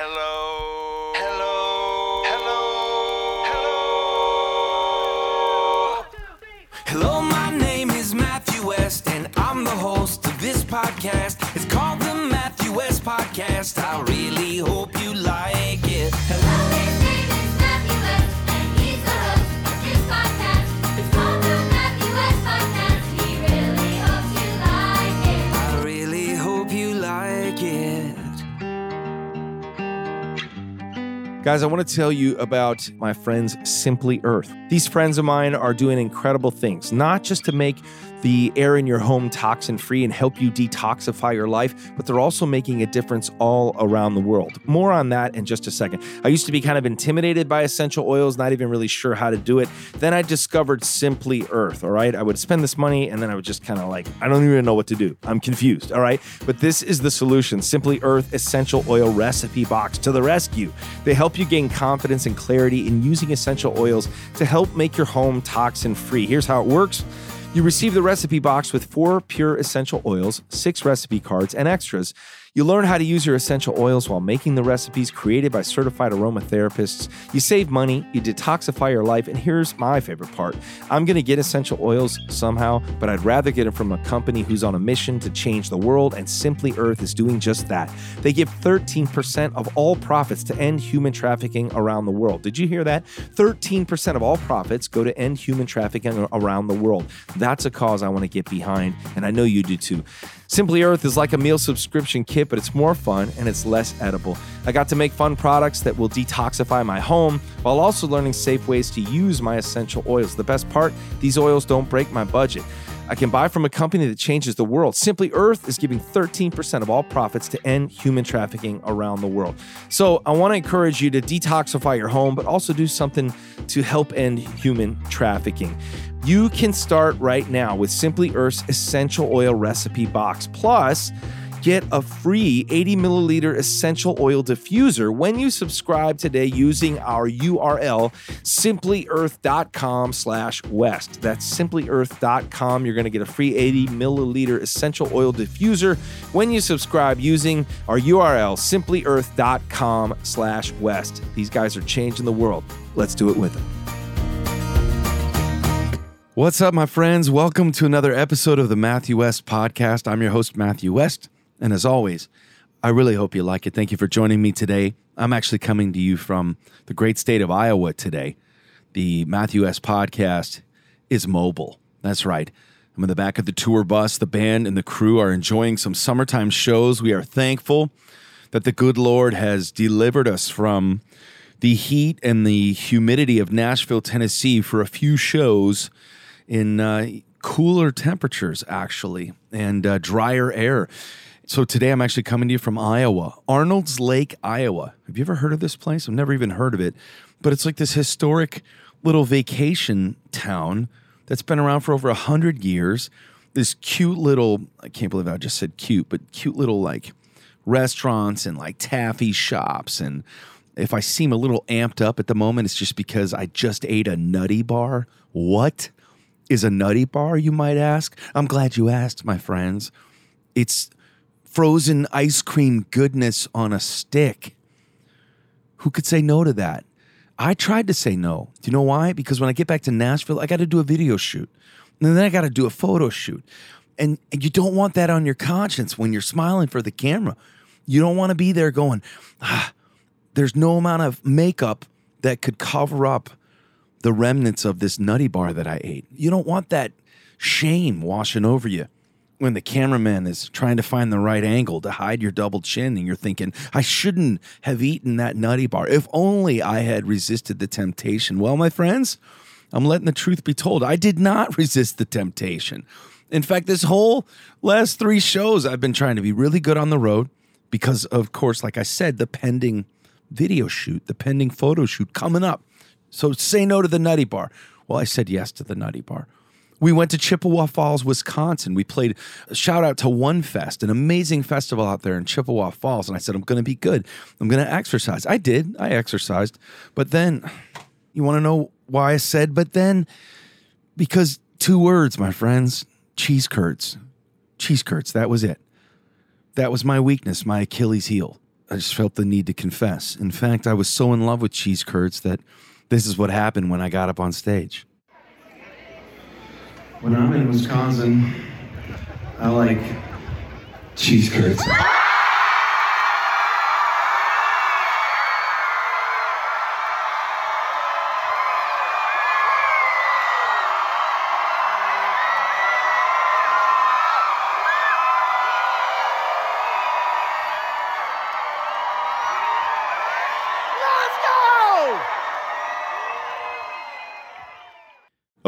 Hello. Hello. Hello. Hello, Hello, my name is Matthew West, and I'm the host of this podcast. It's called the Matthew West Podcast. I really hope Guys, I want to tell you about my friends Simply Earth. These friends of mine are doing incredible things, not just to make the air in your home toxin free and help you detoxify your life, but they're also making a difference all around the world. More on that in just a second. I used to be kind of intimidated by essential oils, not even really sure how to do it. Then I discovered Simply Earth, all right? I would spend this money and then I would just kind of like, I don't even know what to do. I'm confused, all right? But this is the solution Simply Earth Essential Oil Recipe Box to the rescue. They help you gain confidence and clarity in using essential oils to help make your home toxin free. Here's how it works. You receive the recipe box with four pure essential oils, six recipe cards, and extras. You learn how to use your essential oils while making the recipes created by certified aromatherapists. You save money, you detoxify your life, and here's my favorite part I'm going to get essential oils somehow, but I'd rather get them from a company who's on a mission to change the world, and Simply Earth is doing just that. They give 13% of all profits to end human trafficking around the world. Did you hear that? 13% of all profits go to end human trafficking around the world. That's a cause I want to get behind, and I know you do too. Simply Earth is like a meal subscription kit, but it's more fun and it's less edible. I got to make fun products that will detoxify my home while also learning safe ways to use my essential oils. The best part, these oils don't break my budget. I can buy from a company that changes the world. Simply Earth is giving 13% of all profits to end human trafficking around the world. So I want to encourage you to detoxify your home, but also do something to help end human trafficking. You can start right now with Simply Earth's Essential Oil Recipe Box. Plus, get a free 80 milliliter essential oil diffuser when you subscribe today using our URL simplyearth.com slash west. That's simplyearth.com. You're going to get a free 80 milliliter essential oil diffuser when you subscribe using our URL simplyearth.com slash west. These guys are changing the world. Let's do it with them. What's up, my friends? Welcome to another episode of the Matthew West podcast. I'm your host, Matthew West. And as always, I really hope you like it. Thank you for joining me today. I'm actually coming to you from the great state of Iowa today. The Matthew West podcast is mobile. That's right. I'm in the back of the tour bus. The band and the crew are enjoying some summertime shows. We are thankful that the good Lord has delivered us from the heat and the humidity of Nashville, Tennessee for a few shows in uh, cooler temperatures, actually, and uh, drier air. So today I'm actually coming to you from Iowa, Arnold's Lake, Iowa. Have you ever heard of this place? I've never even heard of it, but it's like this historic little vacation town that's been around for over a hundred years. This cute little, I can't believe I just said cute, but cute little like restaurants and like taffy shops. And if I seem a little amped up at the moment, it's just because I just ate a nutty bar. What? Is a nutty bar, you might ask? I'm glad you asked, my friends. It's frozen ice cream goodness on a stick. Who could say no to that? I tried to say no. Do you know why? Because when I get back to Nashville, I got to do a video shoot. And then I got to do a photo shoot. And, and you don't want that on your conscience when you're smiling for the camera. You don't want to be there going, ah, there's no amount of makeup that could cover up the remnants of this nutty bar that I ate. You don't want that shame washing over you when the cameraman is trying to find the right angle to hide your double chin and you're thinking, I shouldn't have eaten that nutty bar. If only I had resisted the temptation. Well, my friends, I'm letting the truth be told. I did not resist the temptation. In fact, this whole last three shows, I've been trying to be really good on the road because, of course, like I said, the pending video shoot, the pending photo shoot coming up. So say no to the nutty bar. Well, I said yes to the nutty bar. We went to Chippewa Falls, Wisconsin. We played shout out to One Fest, an amazing festival out there in Chippewa Falls. And I said, I'm going to be good. I'm going to exercise. I did. I exercised. But then, you want to know why I said, but then? Because two words, my friends cheese curds. Cheese curds. That was it. That was my weakness, my Achilles heel. I just felt the need to confess. In fact, I was so in love with cheese curds that this is what happened when I got up on stage. When I'm in Wisconsin, I like cheese curds.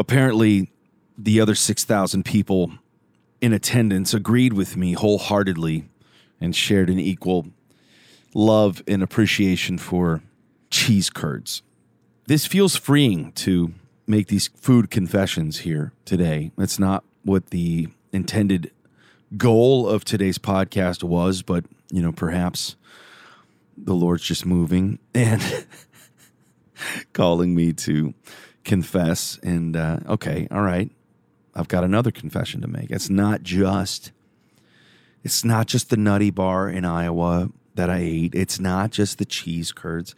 Apparently, the other 6,000 people in attendance agreed with me wholeheartedly and shared an equal love and appreciation for cheese curds. This feels freeing to make these food confessions here today. That's not what the intended goal of today's podcast was, but you know, perhaps the Lord's just moving and calling me to confess. And uh, okay, all right, I've got another confession to make. It's not just it's not just the nutty bar in Iowa that I ate. It's not just the cheese curds.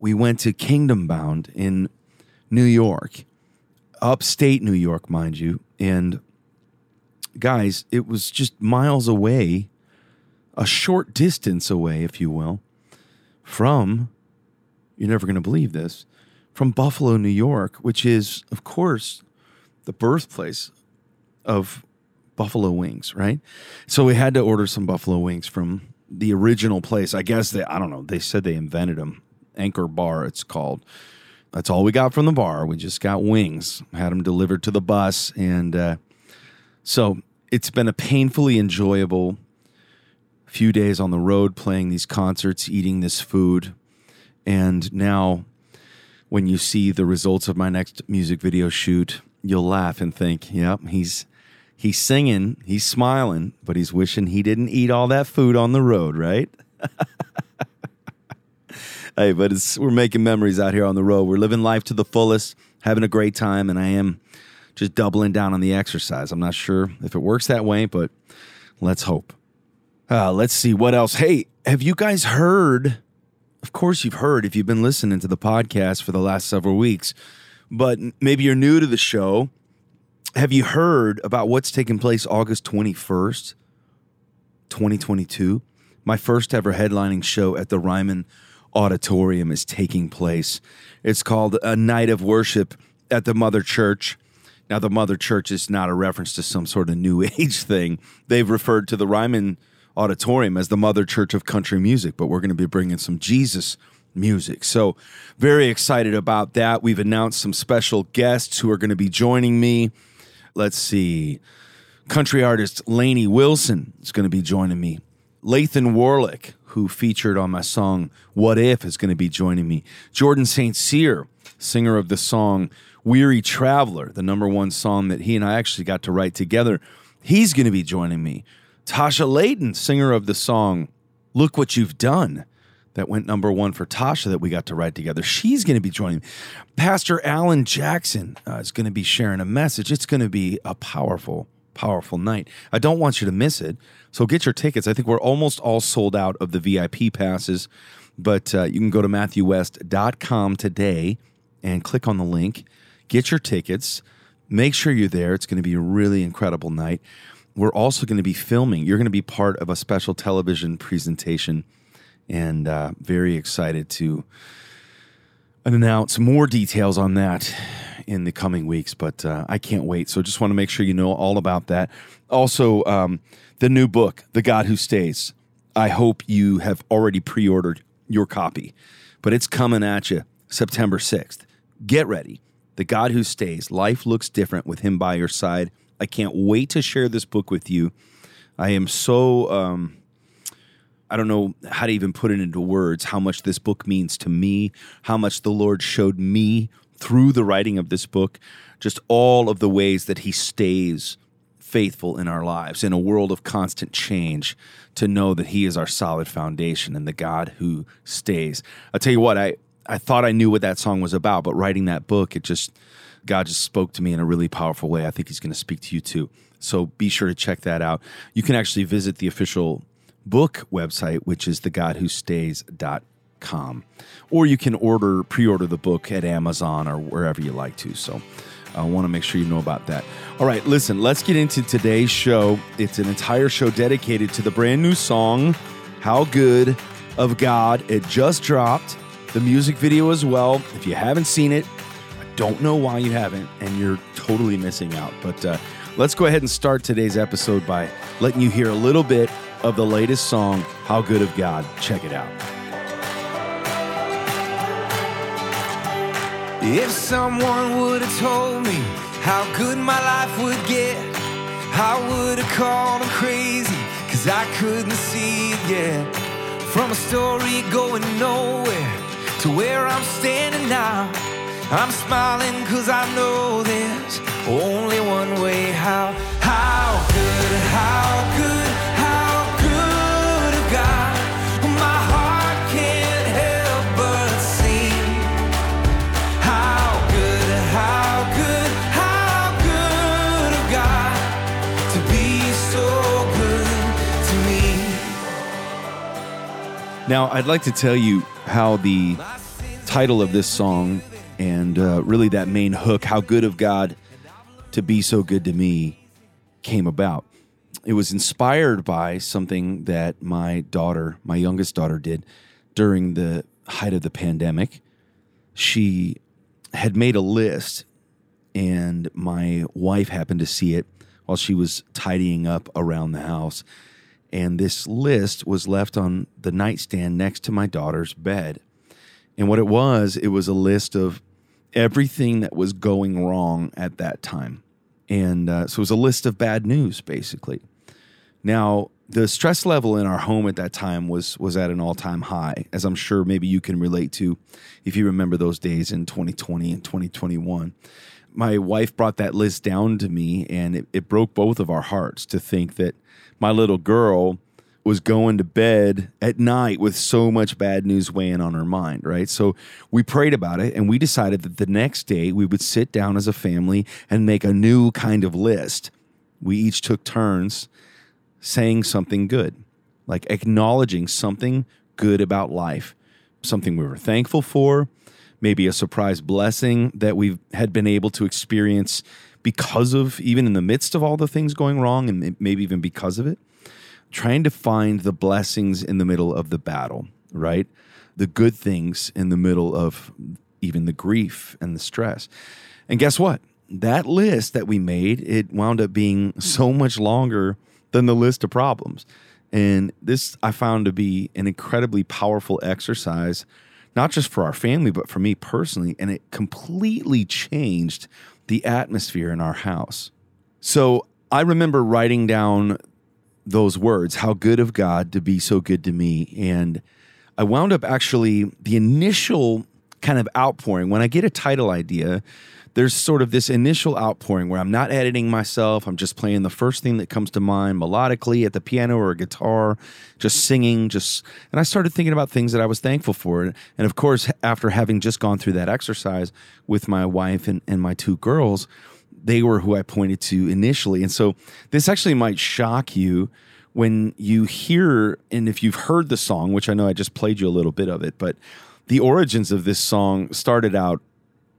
We went to Kingdom Bound in New York, upstate New York, mind you. And guys, it was just miles away, a short distance away, if you will, from, you're never going to believe this, from Buffalo, New York, which is, of course, the birthplace of buffalo wings, right? So we had to order some buffalo wings from the original place. I guess they, I don't know, they said they invented them. Anchor Bar, it's called. That's all we got from the bar. We just got wings, had them delivered to the bus. And uh, so it's been a painfully enjoyable few days on the road playing these concerts, eating this food. And now, when you see the results of my next music video shoot, you'll laugh and think, yep, he's he's singing, he's smiling, but he's wishing he didn't eat all that food on the road, right? hey, but it's we're making memories out here on the road. We're living life to the fullest, having a great time, and I am just doubling down on the exercise. I'm not sure if it works that way, but let's hope. Uh, let's see what else. Hey, have you guys heard? Of course, you've heard if you've been listening to the podcast for the last several weeks, but maybe you're new to the show. Have you heard about what's taking place August 21st, 2022? My first ever headlining show at the Ryman Auditorium is taking place. It's called A Night of Worship at the Mother Church. Now, the Mother Church is not a reference to some sort of New Age thing. They've referred to the Ryman Auditorium as the Mother Church of Country Music, but we're going to be bringing some Jesus music. So, very excited about that. We've announced some special guests who are going to be joining me. Let's see. Country artist Lainey Wilson is going to be joining me. Lathan Warlick, who featured on my song What If, is going to be joining me. Jordan St. Cyr, singer of the song Weary Traveler, the number one song that he and I actually got to write together, he's going to be joining me. Tasha Layton, singer of the song Look What You've Done, that went number one for Tasha that we got to write together. She's going to be joining. Pastor Alan Jackson uh, is going to be sharing a message. It's going to be a powerful, powerful night. I don't want you to miss it. So get your tickets. I think we're almost all sold out of the VIP passes, but uh, you can go to MatthewWest.com today and click on the link. Get your tickets. Make sure you're there. It's going to be a really incredible night. We're also going to be filming. You're going to be part of a special television presentation and uh, very excited to announce more details on that in the coming weeks. But uh, I can't wait. So just want to make sure you know all about that. Also, um, the new book, The God Who Stays. I hope you have already pre ordered your copy, but it's coming at you September 6th. Get ready. The God Who Stays. Life looks different with Him by your side. I can't wait to share this book with you. I am so. Um, I don't know how to even put it into words how much this book means to me, how much the Lord showed me through the writing of this book, just all of the ways that He stays faithful in our lives in a world of constant change to know that He is our solid foundation and the God who stays. I'll tell you what, I, I thought I knew what that song was about, but writing that book, it just, God just spoke to me in a really powerful way. I think He's going to speak to you too. So be sure to check that out. You can actually visit the official book website, which is thegodwhostays.com. Or you can order, pre order the book at Amazon or wherever you like to. So I want to make sure you know about that. All right, listen, let's get into today's show. It's an entire show dedicated to the brand new song, How Good of God. It just dropped, the music video as well. If you haven't seen it, don't know why you haven't, and you're totally missing out. But uh, let's go ahead and start today's episode by letting you hear a little bit of the latest song, How Good of God. Check it out. If someone would have told me how good my life would get, I would have called them crazy, cause I couldn't see it yet. From a story going nowhere to where I'm standing now, I'm smiling cause I know there's only one way. How, how good, how good. Now, I'd like to tell you how the title of this song and uh, really that main hook, How Good of God to Be So Good to Me, came about. It was inspired by something that my daughter, my youngest daughter, did during the height of the pandemic. She had made a list, and my wife happened to see it while she was tidying up around the house. And this list was left on the nightstand next to my daughter's bed. And what it was, it was a list of everything that was going wrong at that time. And uh, so it was a list of bad news, basically. Now, the stress level in our home at that time was was at an all-time high, as I'm sure maybe you can relate to if you remember those days in 2020 and 2021. My wife brought that list down to me, and it, it broke both of our hearts to think that my little girl was going to bed at night with so much bad news weighing on her mind, right? So we prayed about it and we decided that the next day we would sit down as a family and make a new kind of list. We each took turns saying something good, like acknowledging something good about life, something we were thankful for, maybe a surprise blessing that we had been able to experience because of, even in the midst of all the things going wrong, and maybe even because of it. Trying to find the blessings in the middle of the battle, right? The good things in the middle of even the grief and the stress. And guess what? That list that we made, it wound up being so much longer than the list of problems. And this I found to be an incredibly powerful exercise, not just for our family, but for me personally. And it completely changed the atmosphere in our house. So I remember writing down those words, how good of God to be so good to me. And I wound up actually, the initial kind of outpouring, when I get a title idea, there's sort of this initial outpouring where I'm not editing myself. I'm just playing the first thing that comes to mind melodically at the piano or a guitar, just singing, just and I started thinking about things that I was thankful for. And of course, after having just gone through that exercise with my wife and, and my two girls, they were who I pointed to initially. And so this actually might shock you when you hear, and if you've heard the song, which I know I just played you a little bit of it, but the origins of this song started out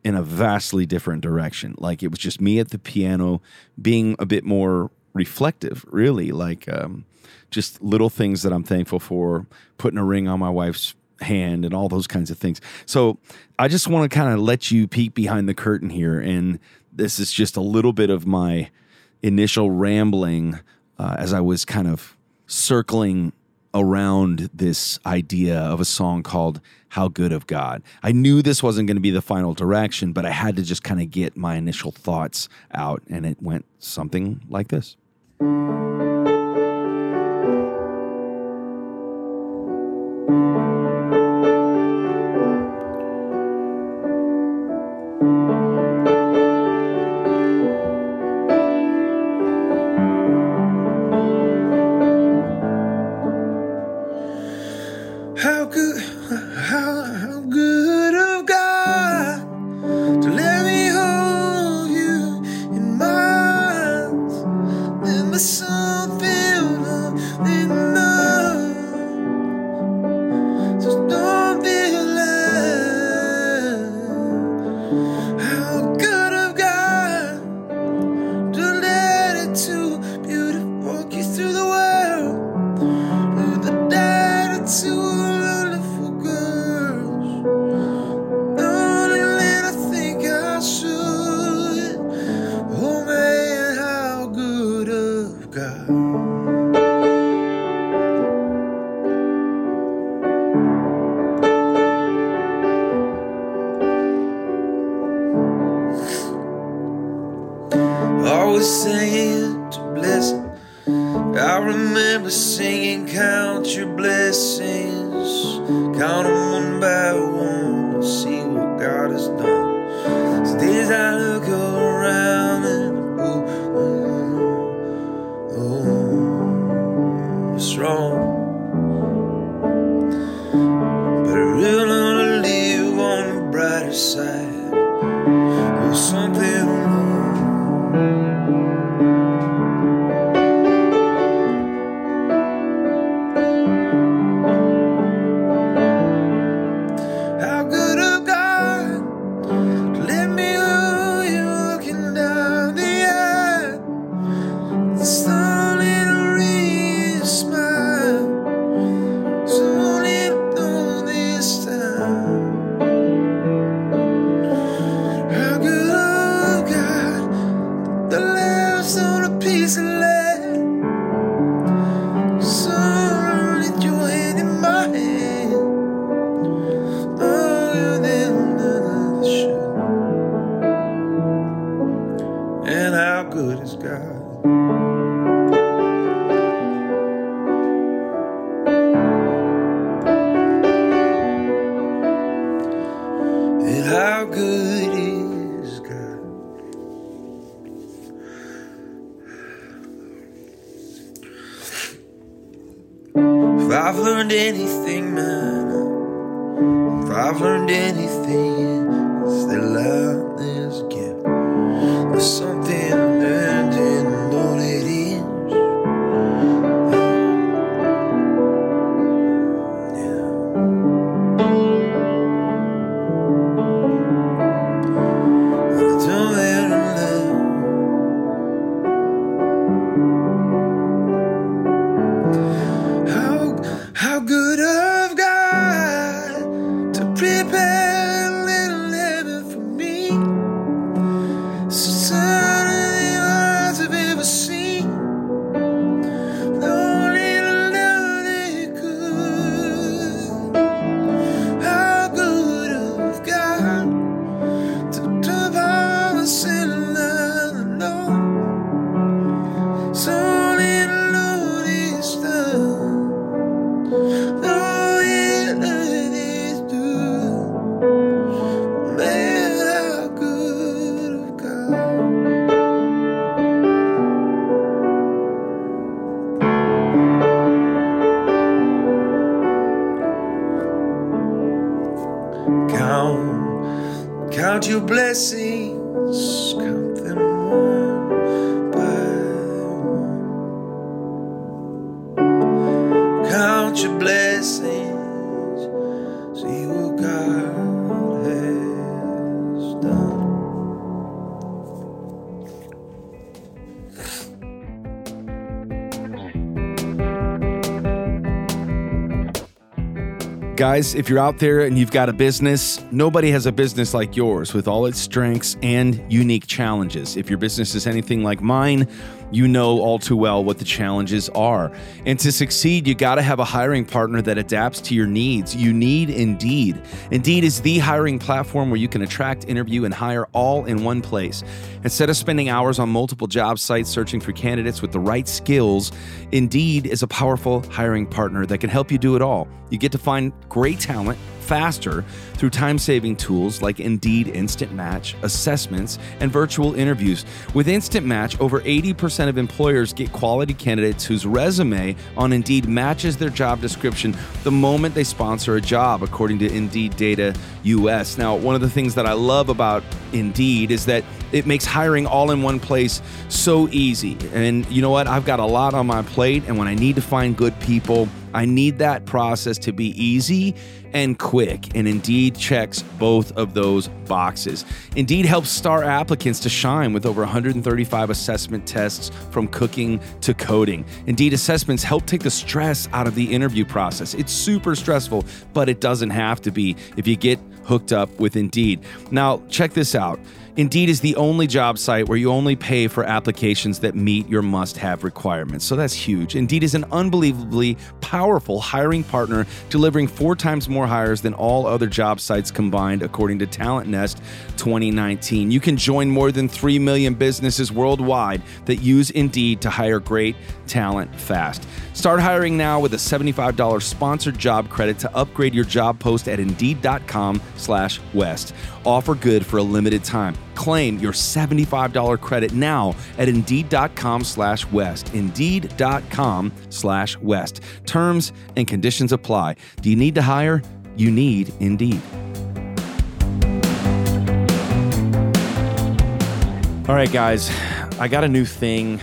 in a vastly different direction. Like it was just me at the piano being a bit more reflective, really, like um, just little things that I'm thankful for, putting a ring on my wife's hand and all those kinds of things. So I just want to kind of let you peek behind the curtain here. And this is just a little bit of my initial rambling uh, as I was kind of circling around this idea of a song called How Good of God. I knew this wasn't going to be the final direction, but I had to just kind of get my initial thoughts out, and it went something like this. Guys, if you're out there and you've got a business, nobody has a business like yours with all its strengths and unique challenges. If your business is anything like mine, you know all too well what the challenges are. And to succeed, you got to have a hiring partner that adapts to your needs. You need Indeed. Indeed is the hiring platform where you can attract, interview, and hire all in one place. Instead of spending hours on multiple job sites searching for candidates with the right skills, Indeed is a powerful hiring partner that can help you do it all. You get to find great talent faster through time saving tools like Indeed Instant Match, assessments, and virtual interviews. With Instant Match, over 80% of employers get quality candidates whose resume on Indeed matches their job description the moment they sponsor a job, according to Indeed Data US. Now, one of the things that I love about Indeed is that it makes hiring all in one place so easy. And you know what? I've got a lot on my plate, and when I need to find good people, I need that process to be easy and quick, and Indeed checks both of those boxes. Indeed helps star applicants to shine with over 135 assessment tests from cooking to coding. Indeed assessments help take the stress out of the interview process. It's super stressful, but it doesn't have to be if you get hooked up with Indeed. Now, check this out. Indeed is the only job site where you only pay for applications that meet your must have requirements. So that's huge. Indeed is an unbelievably powerful hiring partner, delivering four times more hires than all other job sites combined, according to Talent Nest 2019. You can join more than 3 million businesses worldwide that use Indeed to hire great talent fast. Start hiring now with a $75 sponsored job credit to upgrade your job post at Indeed.com slash West. Offer good for a limited time. Claim your $75 credit now at Indeed.com slash West. Indeed.com slash West. Terms and conditions apply. Do you need to hire? You need Indeed. All right, guys, I got a new thing,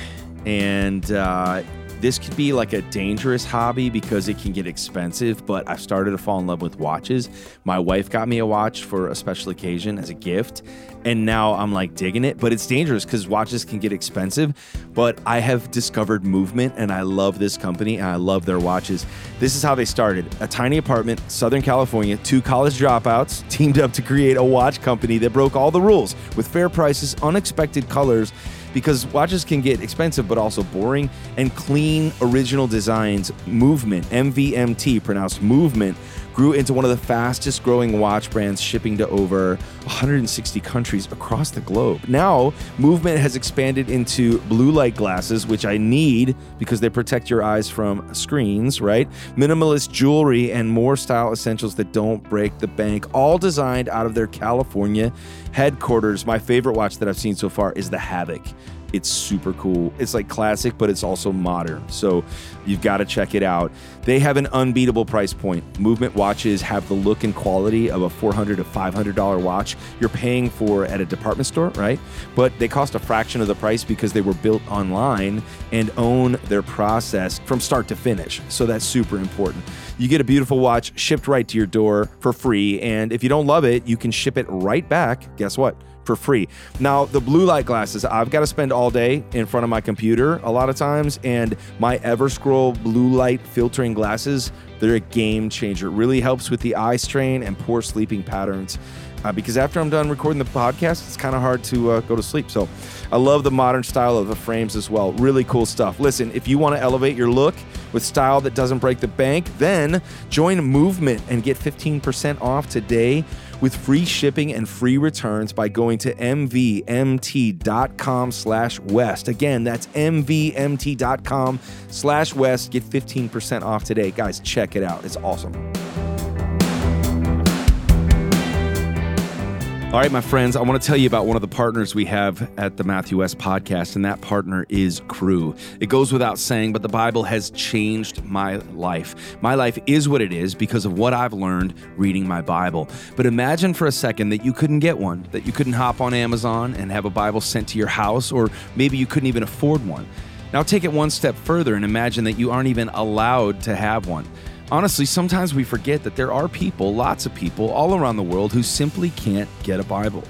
and uh, this could be like a dangerous hobby because it can get expensive. But I've started to fall in love with watches. My wife got me a watch for a special occasion as a gift, and now I'm like digging it. But it's dangerous because watches can get expensive. But I have discovered Movement, and I love this company, and I love their watches. This is how they started: a tiny apartment, Southern California. Two college dropouts teamed up to create a watch company that broke all the rules with fair prices, unexpected colors because watches can get expensive but also boring. And clean original designs movement mvmt pronounced movement grew into one of the fastest growing watch brands shipping to over 160 countries across the globe. Now movement has expanded into blue light glasses which i need because they protect your eyes from screens right? Minimalist jewelry and more style essentials that don't break the bank all designed out of their california headquarters. My favorite watch that i've seen so far is the havoc it's super cool. It's like classic, but it's also modern. So you've got to check it out. They have an unbeatable price point. Movement watches have the look and quality of a 400 to $500 watch you're paying for at a department store, right? But they cost a fraction of the price because they were built online and own their process from start to finish. So that's super important. You get a beautiful watch shipped right to your door for free. And if you don't love it, you can ship it right back. Guess what? For free. Now, the blue light glasses, I've got to spend all day in front of my computer a lot of times, and my Everscroll blue light filtering glasses, they're a game changer. It really helps with the eye strain and poor sleeping patterns. Uh, because after I'm done recording the podcast, it's kind of hard to uh, go to sleep. So I love the modern style of the frames as well. Really cool stuff. Listen, if you want to elevate your look with style that doesn't break the bank, then join Movement and get 15% off today with free shipping and free returns by going to mvmt.com slash west. Again, that's mvmt.com slash west. Get 15% off today. Guys, check it out. It's awesome. All right, my friends, I want to tell you about one of the partners we have at the Matthew West podcast, and that partner is Cru. It goes without saying, but the Bible has changed my life. My life is what it is because of what I've learned reading my Bible. But imagine for a second that you couldn't get one, that you couldn't hop on Amazon and have a Bible sent to your house, or maybe you couldn't even afford one. Now take it one step further and imagine that you aren't even allowed to have one. Honestly, sometimes we forget that there are people, lots of people, all around the world who simply can't get a Bible.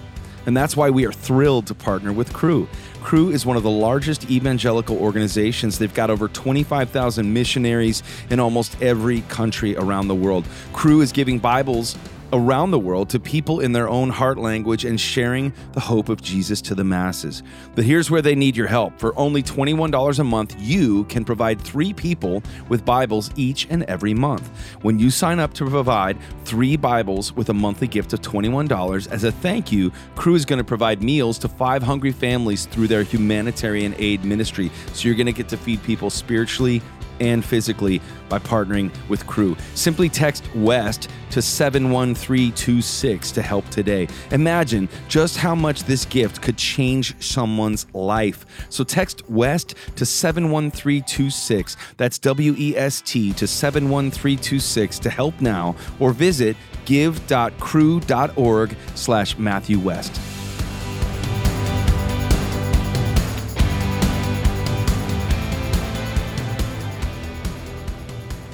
And that's why we are thrilled to partner with Cru. Cru is one of the largest evangelical organizations. They've got over 25,000 missionaries in almost every country around the world. Cru is giving Bibles around the world to people in their own heart language and sharing the hope of Jesus to the masses. But here's where they need your help. For only $21 a month, you can provide three people with Bibles each and every month. When you sign up to provide three Bibles with a monthly gift of $21, as a thank you, Cru is going to provide meals to five hungry families through their humanitarian aid ministry. So you're going to get to feed people spiritually and physically by partnering with Cru. Simply text WEST to 71326 to help today. Imagine just how much this gift could change someone's life. So text WEST to 71326. That's W E S T to 71326 to help now or visit give.cru.org slash Matthew West.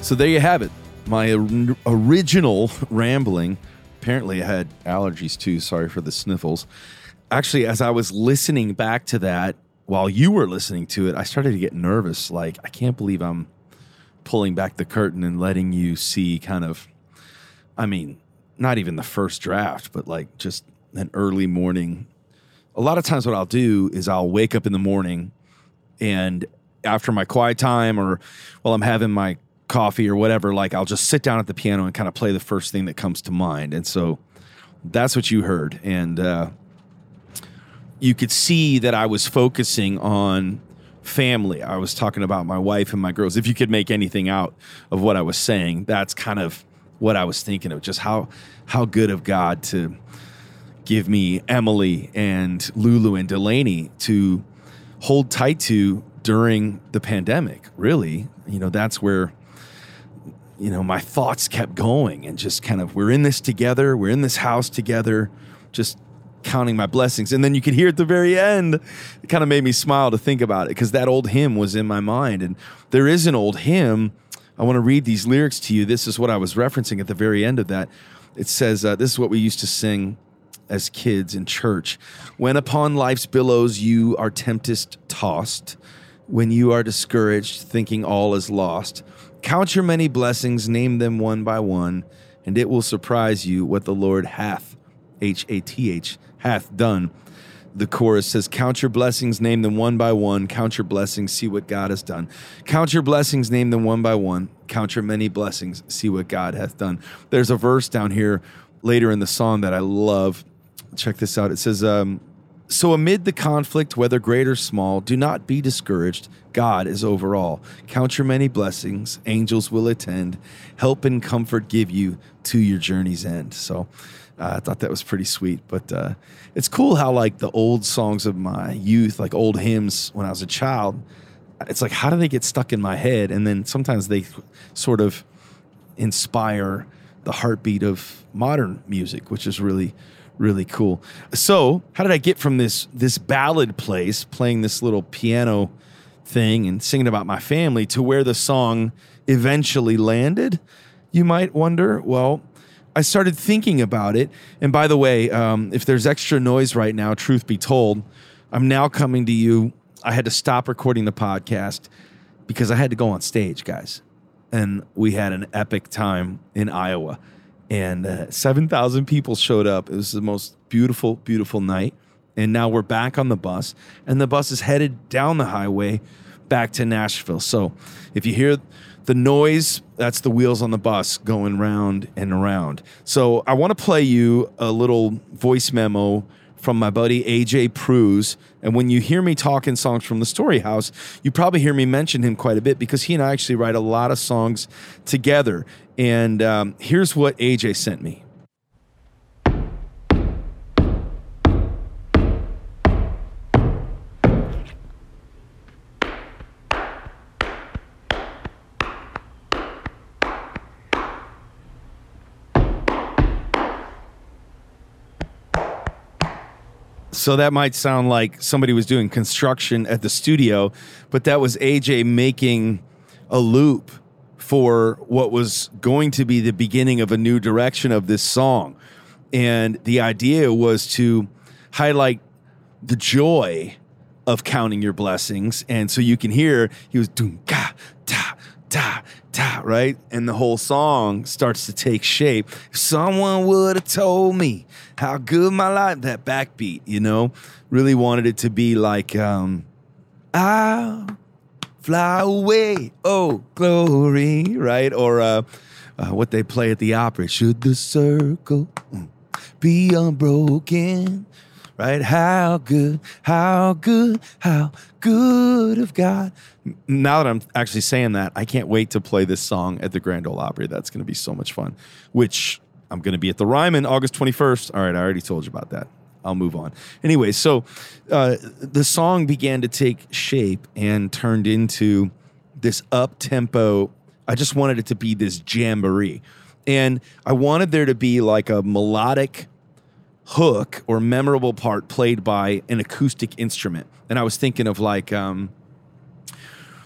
So there you have it. My original rambling. Apparently, I had allergies too. Sorry for the sniffles. Actually, as I was listening back to that while you were listening to it, I started to get nervous. Like, I can't believe I'm pulling back the curtain and letting you see kind of, I mean, not even the first draft, but like just an early morning a lot of times what I'll do is I'll wake up in the morning and after my quiet time or while I'm having my coffee or whatever, like I'll just sit down at the piano and kind of play the first thing that comes to mind. And so that's what you heard. And uh, you could see that I was focusing on family. I was talking about my wife and my girls. If you could make anything out of what I was saying, that's kind of what I was thinking of. Just how how good of God to give me Emily and Lulu and Delaney to hold tight to during the pandemic. Really, you know, that's where you know my thoughts kept going and just kind of we're in this together. We're in this house together. Just counting my blessings. And then you could hear at the very end, it kind of made me smile to think about it because that old hymn was in my mind. And there is an old hymn. I want to read these lyrics to you. This is what I was referencing at the very end of that. It says, uh, This is what we used to sing as kids in church. When upon life's billows you are tempest tossed, when you are discouraged, thinking all is lost, count your many blessings, name them one by one, and it will surprise you what the Lord hath H A T H, hath done. The chorus says, Count your blessings, name them one by one. Count your blessings, see what God has done. Count your blessings, name them one by one. Count your many blessings, see what God hath done. There's a verse down here later in the song that I love. Check this out. It says, um, so, amid the conflict, whether great or small, do not be discouraged. God is over all. Count your many blessings, angels will attend, help and comfort give you to your journey's end. So, uh, I thought that was pretty sweet. But uh, it's cool how, like, the old songs of my youth, like old hymns when I was a child, it's like, how do they get stuck in my head? And then sometimes they sort of inspire the heartbeat of modern music, which is really really cool. So, how did I get from this this ballad place playing this little piano thing and singing about my family to where the song eventually landed? You might wonder. Well, I started thinking about it. And by the way, um, if there's extra noise right now, truth be told, I'm now coming to you. I had to stop recording the podcast because I had to go on stage, guys. And we had an epic time in Iowa and uh, 7,000 people showed up. It was the most beautiful, beautiful night. And now we're back on the bus, and the bus is headed down the highway back to Nashville. So if you hear the noise, that's the wheels on the bus going round and around. So I want to play you a little voice memo from my buddy AJ Pruis. And when you hear me talking songs from the Story House, you probably hear me mention him quite a bit because he and I actually write a lot of songs together. And um, here's what AJ sent me. So that might sound like somebody was doing construction at the studio, but that was AJ making a loop for what was going to be the beginning of a new direction of this song. And the idea was to highlight the joy of counting your blessings. And so you can hear he was ga ta ta ta, right? And the whole song starts to take shape. Someone would have told me how good my life, that backbeat, you know, really wanted it to be like, um, I'll fly away, oh glory, right? Or uh, uh, what they play at the Opry, should the circle be unbroken, right? How good, how good, how good of God. Now that I'm actually saying that, I can't wait to play this song at the Grand Ole Opry. That's going to be so much fun, which I'm going to be at the Ryman August 21st. All right, I already told you about that. I'll move on. Anyway, so uh, the song began to take shape and turned into this up tempo. I just wanted it to be this jamboree. And I wanted there to be like a melodic hook or memorable part played by an acoustic instrument. And I was thinking of like, um,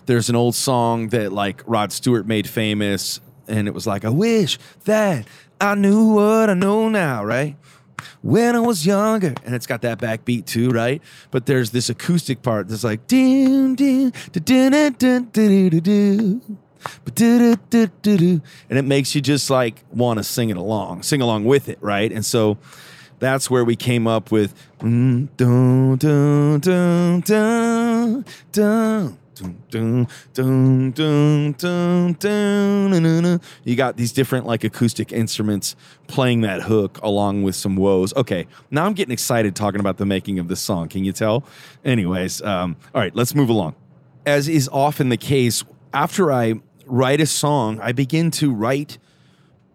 there's an old song that like Rod Stewart made famous, and it was like, I wish that I knew what I know now, right? When I was younger, and it's got that backbeat too, right? But there's this acoustic part that's like, ding, ding, and it makes you just like want to sing it along, sing along with it, right? And so that's where we came up with mm, dun, dun, dun, dun, you got these different like acoustic instruments playing that hook along with some woes. Okay, now I'm getting excited talking about the making of this song. Can you tell? Anyways, um, all right, let's move along. As is often the case, after I write a song, I begin to write –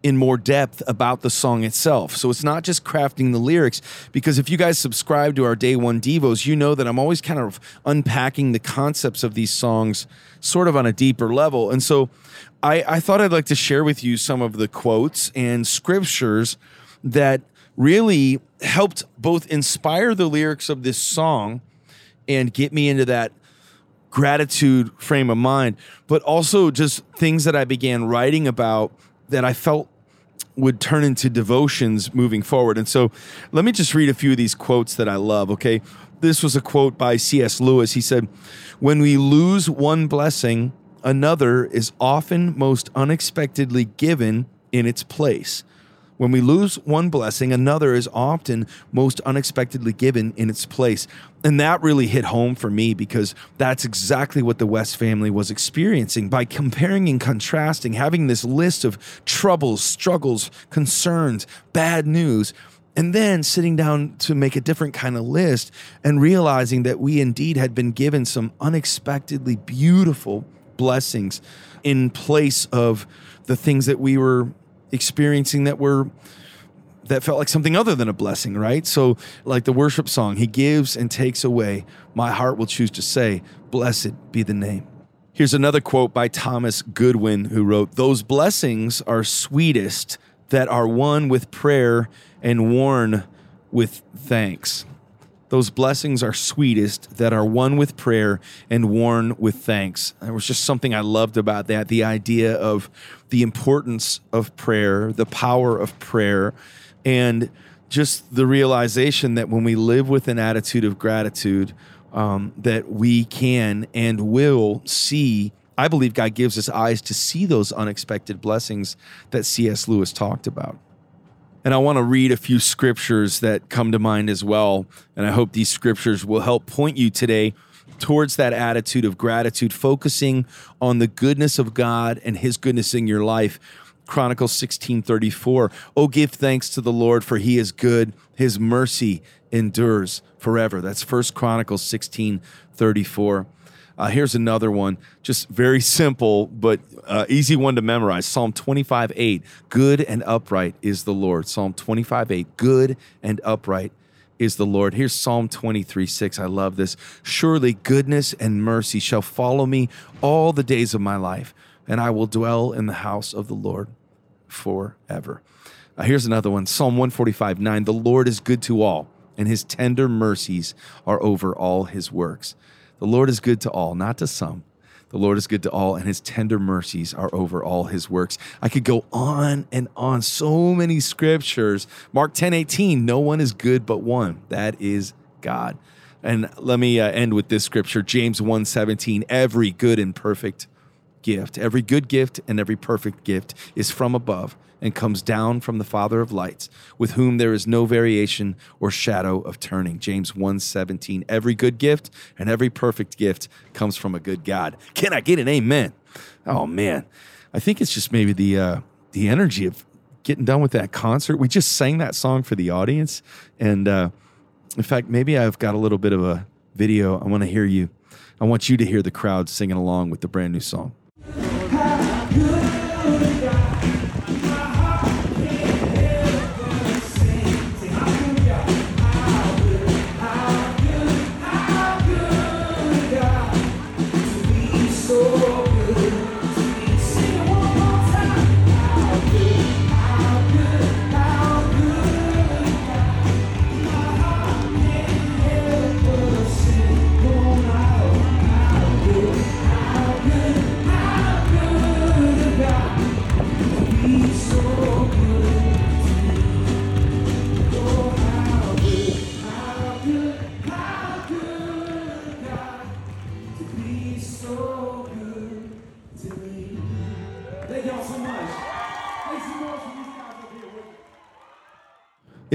in more depth about the song itself. So it's not just crafting the lyrics, because if you guys subscribe to our day one Devos, you know that I'm always kind of unpacking the concepts of these songs sort of on a deeper level. And so I, I thought I'd like to share with you some of the quotes and scriptures that really helped both inspire the lyrics of this song and get me into that gratitude frame of mind, but also just things that I began writing about that I felt would turn into devotions moving forward. And so let me just read a few of these quotes that I love, okay? This was a quote by C.S. Lewis. He said, When we lose one blessing, another is often most unexpectedly given in its place. When we lose one blessing, another is often most unexpectedly given in its place. And that really hit home for me because that's exactly what the West family was experiencing by comparing and contrasting, having this list of troubles, struggles, concerns, bad news, and then sitting down to make a different kind of list and realizing that we indeed had been given some unexpectedly beautiful blessings in place of the things that we were experiencing that were that felt like something other than a blessing, right? So, like the worship song, He gives and takes away. My heart will choose to say, Blessed be the name. Here's another quote by Thomas Goodwin, who wrote, Those blessings are sweetest that are won with prayer and worn with thanks. Those blessings are sweetest that are won with prayer and worn with thanks. There was just something I loved about that the idea of the importance of prayer, the power of prayer, and just the realization that when we live with an attitude of gratitude, um, that we can and will see. I believe God gives us eyes to see those unexpected blessings that C.S. Lewis talked about. And I want to read a few scriptures that come to mind as well. And I hope these scriptures will help point you today towards that attitude of gratitude, focusing on the goodness of God and his goodness in your life. Chronicles 16:34. Oh give thanks to the Lord for he is good. His mercy endures forever. That's First Chronicles 16:34. Uh, here's another one, just very simple, but uh, easy one to memorize. Psalm 25 8. Good and upright is the Lord. Psalm 25 8. Good and upright is the Lord. Here's Psalm 23 6. I love this. Surely goodness and mercy shall follow me all the days of my life, and I will dwell in the house of the Lord forever. Uh, here's another one Psalm 145 9. The Lord is good to all, and his tender mercies are over all his works. The Lord is good to all, not to some. The Lord is good to all, and his tender mercies are over all his works. I could go on and on. So many scriptures. Mark 10 18, no one is good but one. That is God. And let me uh, end with this scripture James 1 17. Every good and perfect gift, every good gift and every perfect gift is from above and comes down from the Father of lights, with whom there is no variation or shadow of turning. James 1:17. Every good gift and every perfect gift comes from a good God. Can I get an amen? Oh man. I think it's just maybe the uh the energy of getting done with that concert. We just sang that song for the audience and uh in fact, maybe I've got a little bit of a video. I want to hear you. I want you to hear the crowd singing along with the brand new song.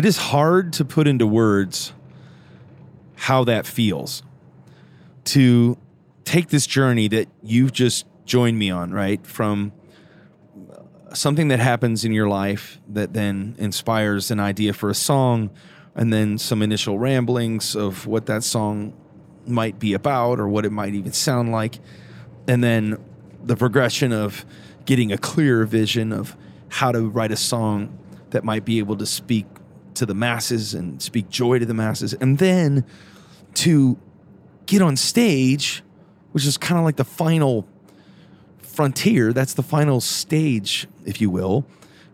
It is hard to put into words how that feels to take this journey that you've just joined me on, right? From something that happens in your life that then inspires an idea for a song, and then some initial ramblings of what that song might be about or what it might even sound like, and then the progression of getting a clearer vision of how to write a song that might be able to speak to the masses and speak joy to the masses, and then to get on stage, which is kind of like the final frontier. That's the final stage, if you will,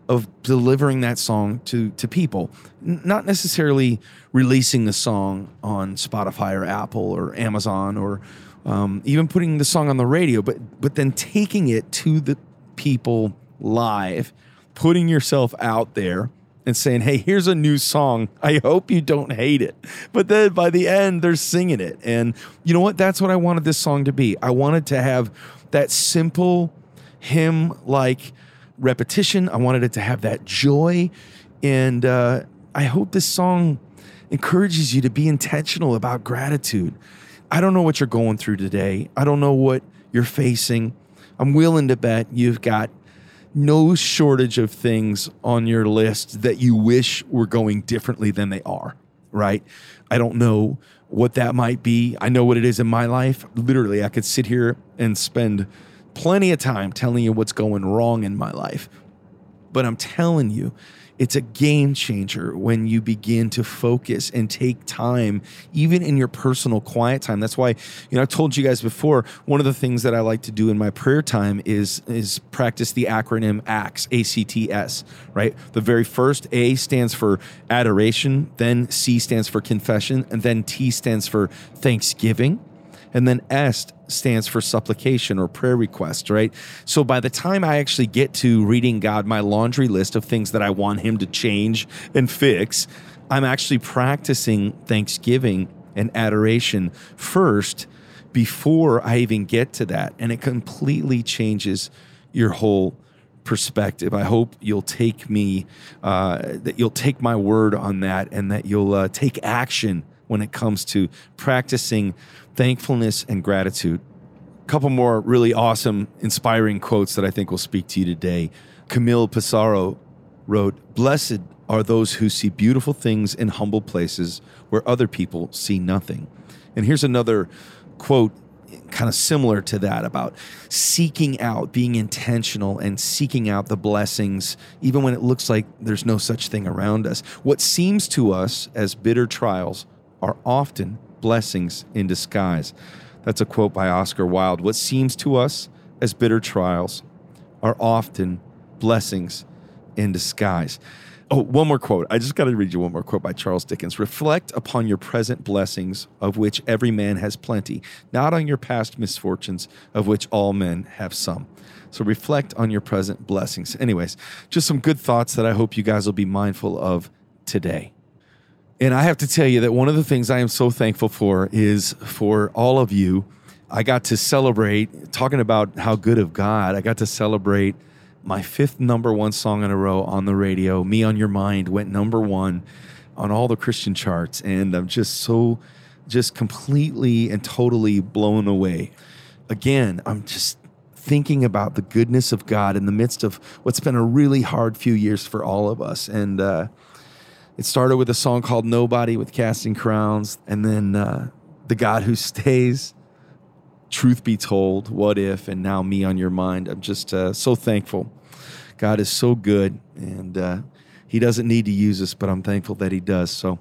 of delivering that song to to people. N- not necessarily releasing the song on Spotify or Apple or Amazon or um, even putting the song on the radio, but but then taking it to the people live, putting yourself out there and saying, "Hey, here's a new song. I hope you don't hate it." But then by the end, they're singing it, and you know what? That's what I wanted this song to be. I wanted to have that simple hymn-like repetition. I wanted it to have that joy, and uh, I hope this song encourages you to be intentional about gratitude. I don't know what you're going through today. I don't know what you're facing. I'm willing to bet you've got no shortage of things on your list that you wish were going differently than they are, right? I don't know what that might be. I know what it is in my life. Literally, I could sit here and spend plenty of time telling you what's going wrong in my life. But I'm telling you, it's a game changer when you begin to focus and take time, even in your personal quiet time. That's why, you know, I told you guys before, one of the things that I like to do in my prayer time is is practice the acronym ACTS, A C T S, right? The very first A stands for adoration, then C stands for confession, and then T stands for thanksgiving. And then S stands for supplication or prayer request, right? So by the time I actually get to reading God my laundry list of things that I want Him to change and fix, I'm actually practicing thanksgiving and adoration first before I even get to that. And it completely changes your whole perspective. I hope you'll take me, uh, that you'll take my word on that, and that you'll uh, take action when it comes to practicing thankfulness and gratitude. A couple more really awesome, inspiring quotes that I think will speak to you today. Camille Pissarro wrote, Blessed are those who see beautiful things in humble places where other people see nothing. And here's another quote kind of similar to that about seeking out, being intentional and seeking out the blessings, even when it looks like there's no such thing around us. What seems to us as bitter trials are often blessings in disguise. That's a quote by Oscar Wilde. What seems to us as bitter trials are often blessings in disguise. Oh, one more quote. I just got to read you one more quote by Charles Dickens. Reflect upon your present blessings, of which every man has plenty, not on your past misfortunes, of which all men have some. So reflect on your present blessings. Anyways, just some good thoughts that I hope you guys will be mindful of today. And I have to tell you that one of the things I am so thankful for is for all of you. I got to celebrate, talking about how good of God, I got to celebrate my fifth number one song in a row on the radio. Me on Your Mind went number one on all the Christian charts. And I'm just so, just completely and totally blown away. Again, I'm just thinking about the goodness of God in the midst of what's been a really hard few years for all of us. And, uh, it started with a song called Nobody with Casting Crowns, and then uh, The God Who Stays, Truth Be Told, What If, and now Me on Your Mind. I'm just uh, so thankful. God is so good, and uh, He doesn't need to use us, but I'm thankful that He does. So,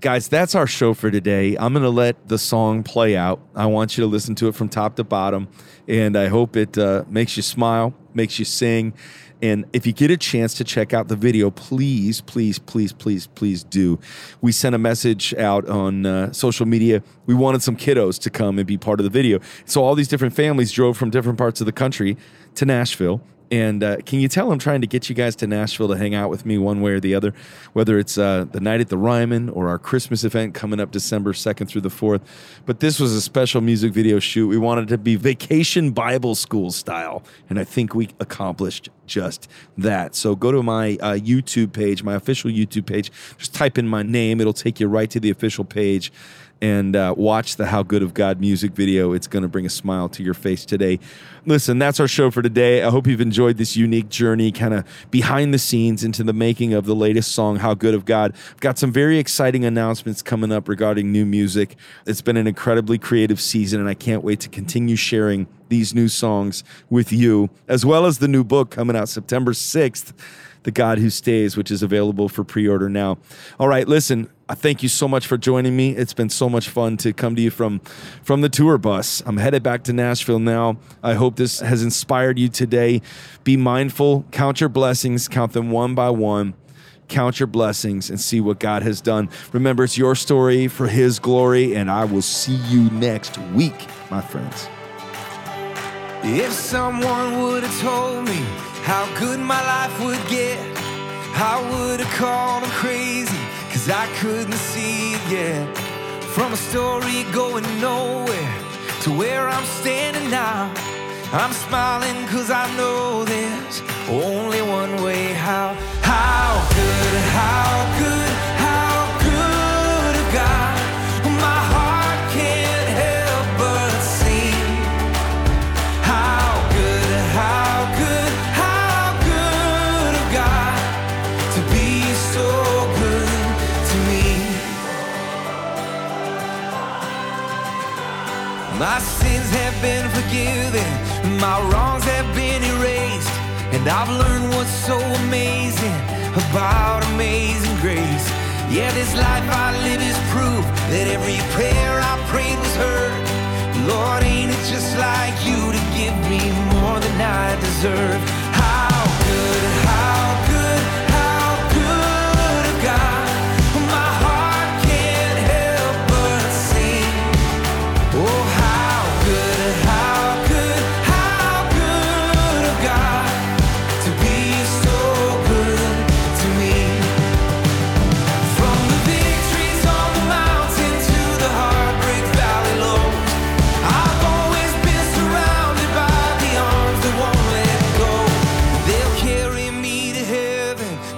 guys, that's our show for today. I'm going to let the song play out. I want you to listen to it from top to bottom, and I hope it uh, makes you smile, makes you sing. And if you get a chance to check out the video, please, please, please, please, please do. We sent a message out on uh, social media. We wanted some kiddos to come and be part of the video. So all these different families drove from different parts of the country to Nashville And uh, can you tell I'm trying to get you guys to Nashville to hang out with me one way or the other, whether it's uh, the night at the Ryman or our Christmas event coming up December 2nd through the 4th. But this was a special music video shoot. We wanted to be vacation Bible school style. And I think we accomplished just that. So go to my uh, YouTube page, my official YouTube page. Just type in my name, it'll take you right to the official page and uh, watch the How Good of God music video. It's going to bring a smile to your face today. Listen, that's our show for today. I hope you've enjoyed this unique journey, kind of behind the scenes into the making of the latest song, How Good of God. I've got some very exciting announcements coming up regarding new music. It's been an incredibly creative season, and I can't wait to continue sharing these new songs with you, as well as the new book coming out September 6th. The God Who Stays, which is available for pre order now. All right, listen, I thank you so much for joining me. It's been so much fun to come to you from, from the tour bus. I'm headed back to Nashville now. I hope this has inspired you today. Be mindful, count your blessings, count them one by one. Count your blessings and see what God has done. Remember, it's your story for His glory, and I will see you next week, my friends. If someone would have told me how good my life would get, I would have called them crazy, cause I couldn't see it yet. From a story going nowhere to where I'm standing now, I'm smiling cause I know there's only one way. How, how good, how have been forgiven, my wrongs have been erased, and I've learned what's so amazing about amazing grace. Yeah, this life I live is proof that every prayer I prayed was heard. Lord, ain't it just like you to give me more than I deserve?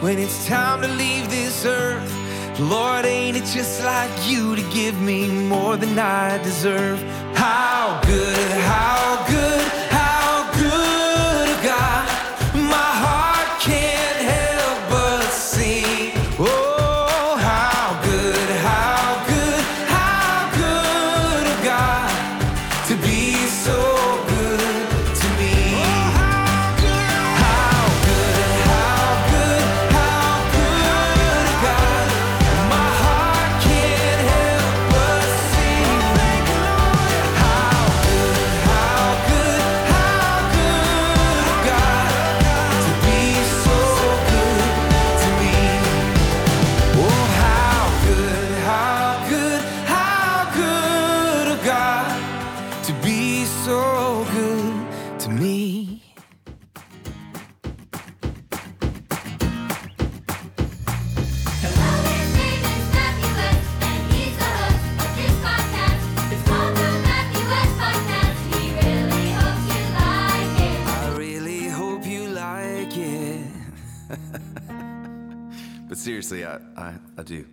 When it's time to leave this earth. Lord, ain't it just like you to give me more than I deserve? How good, how good, seriously, I, I, I do.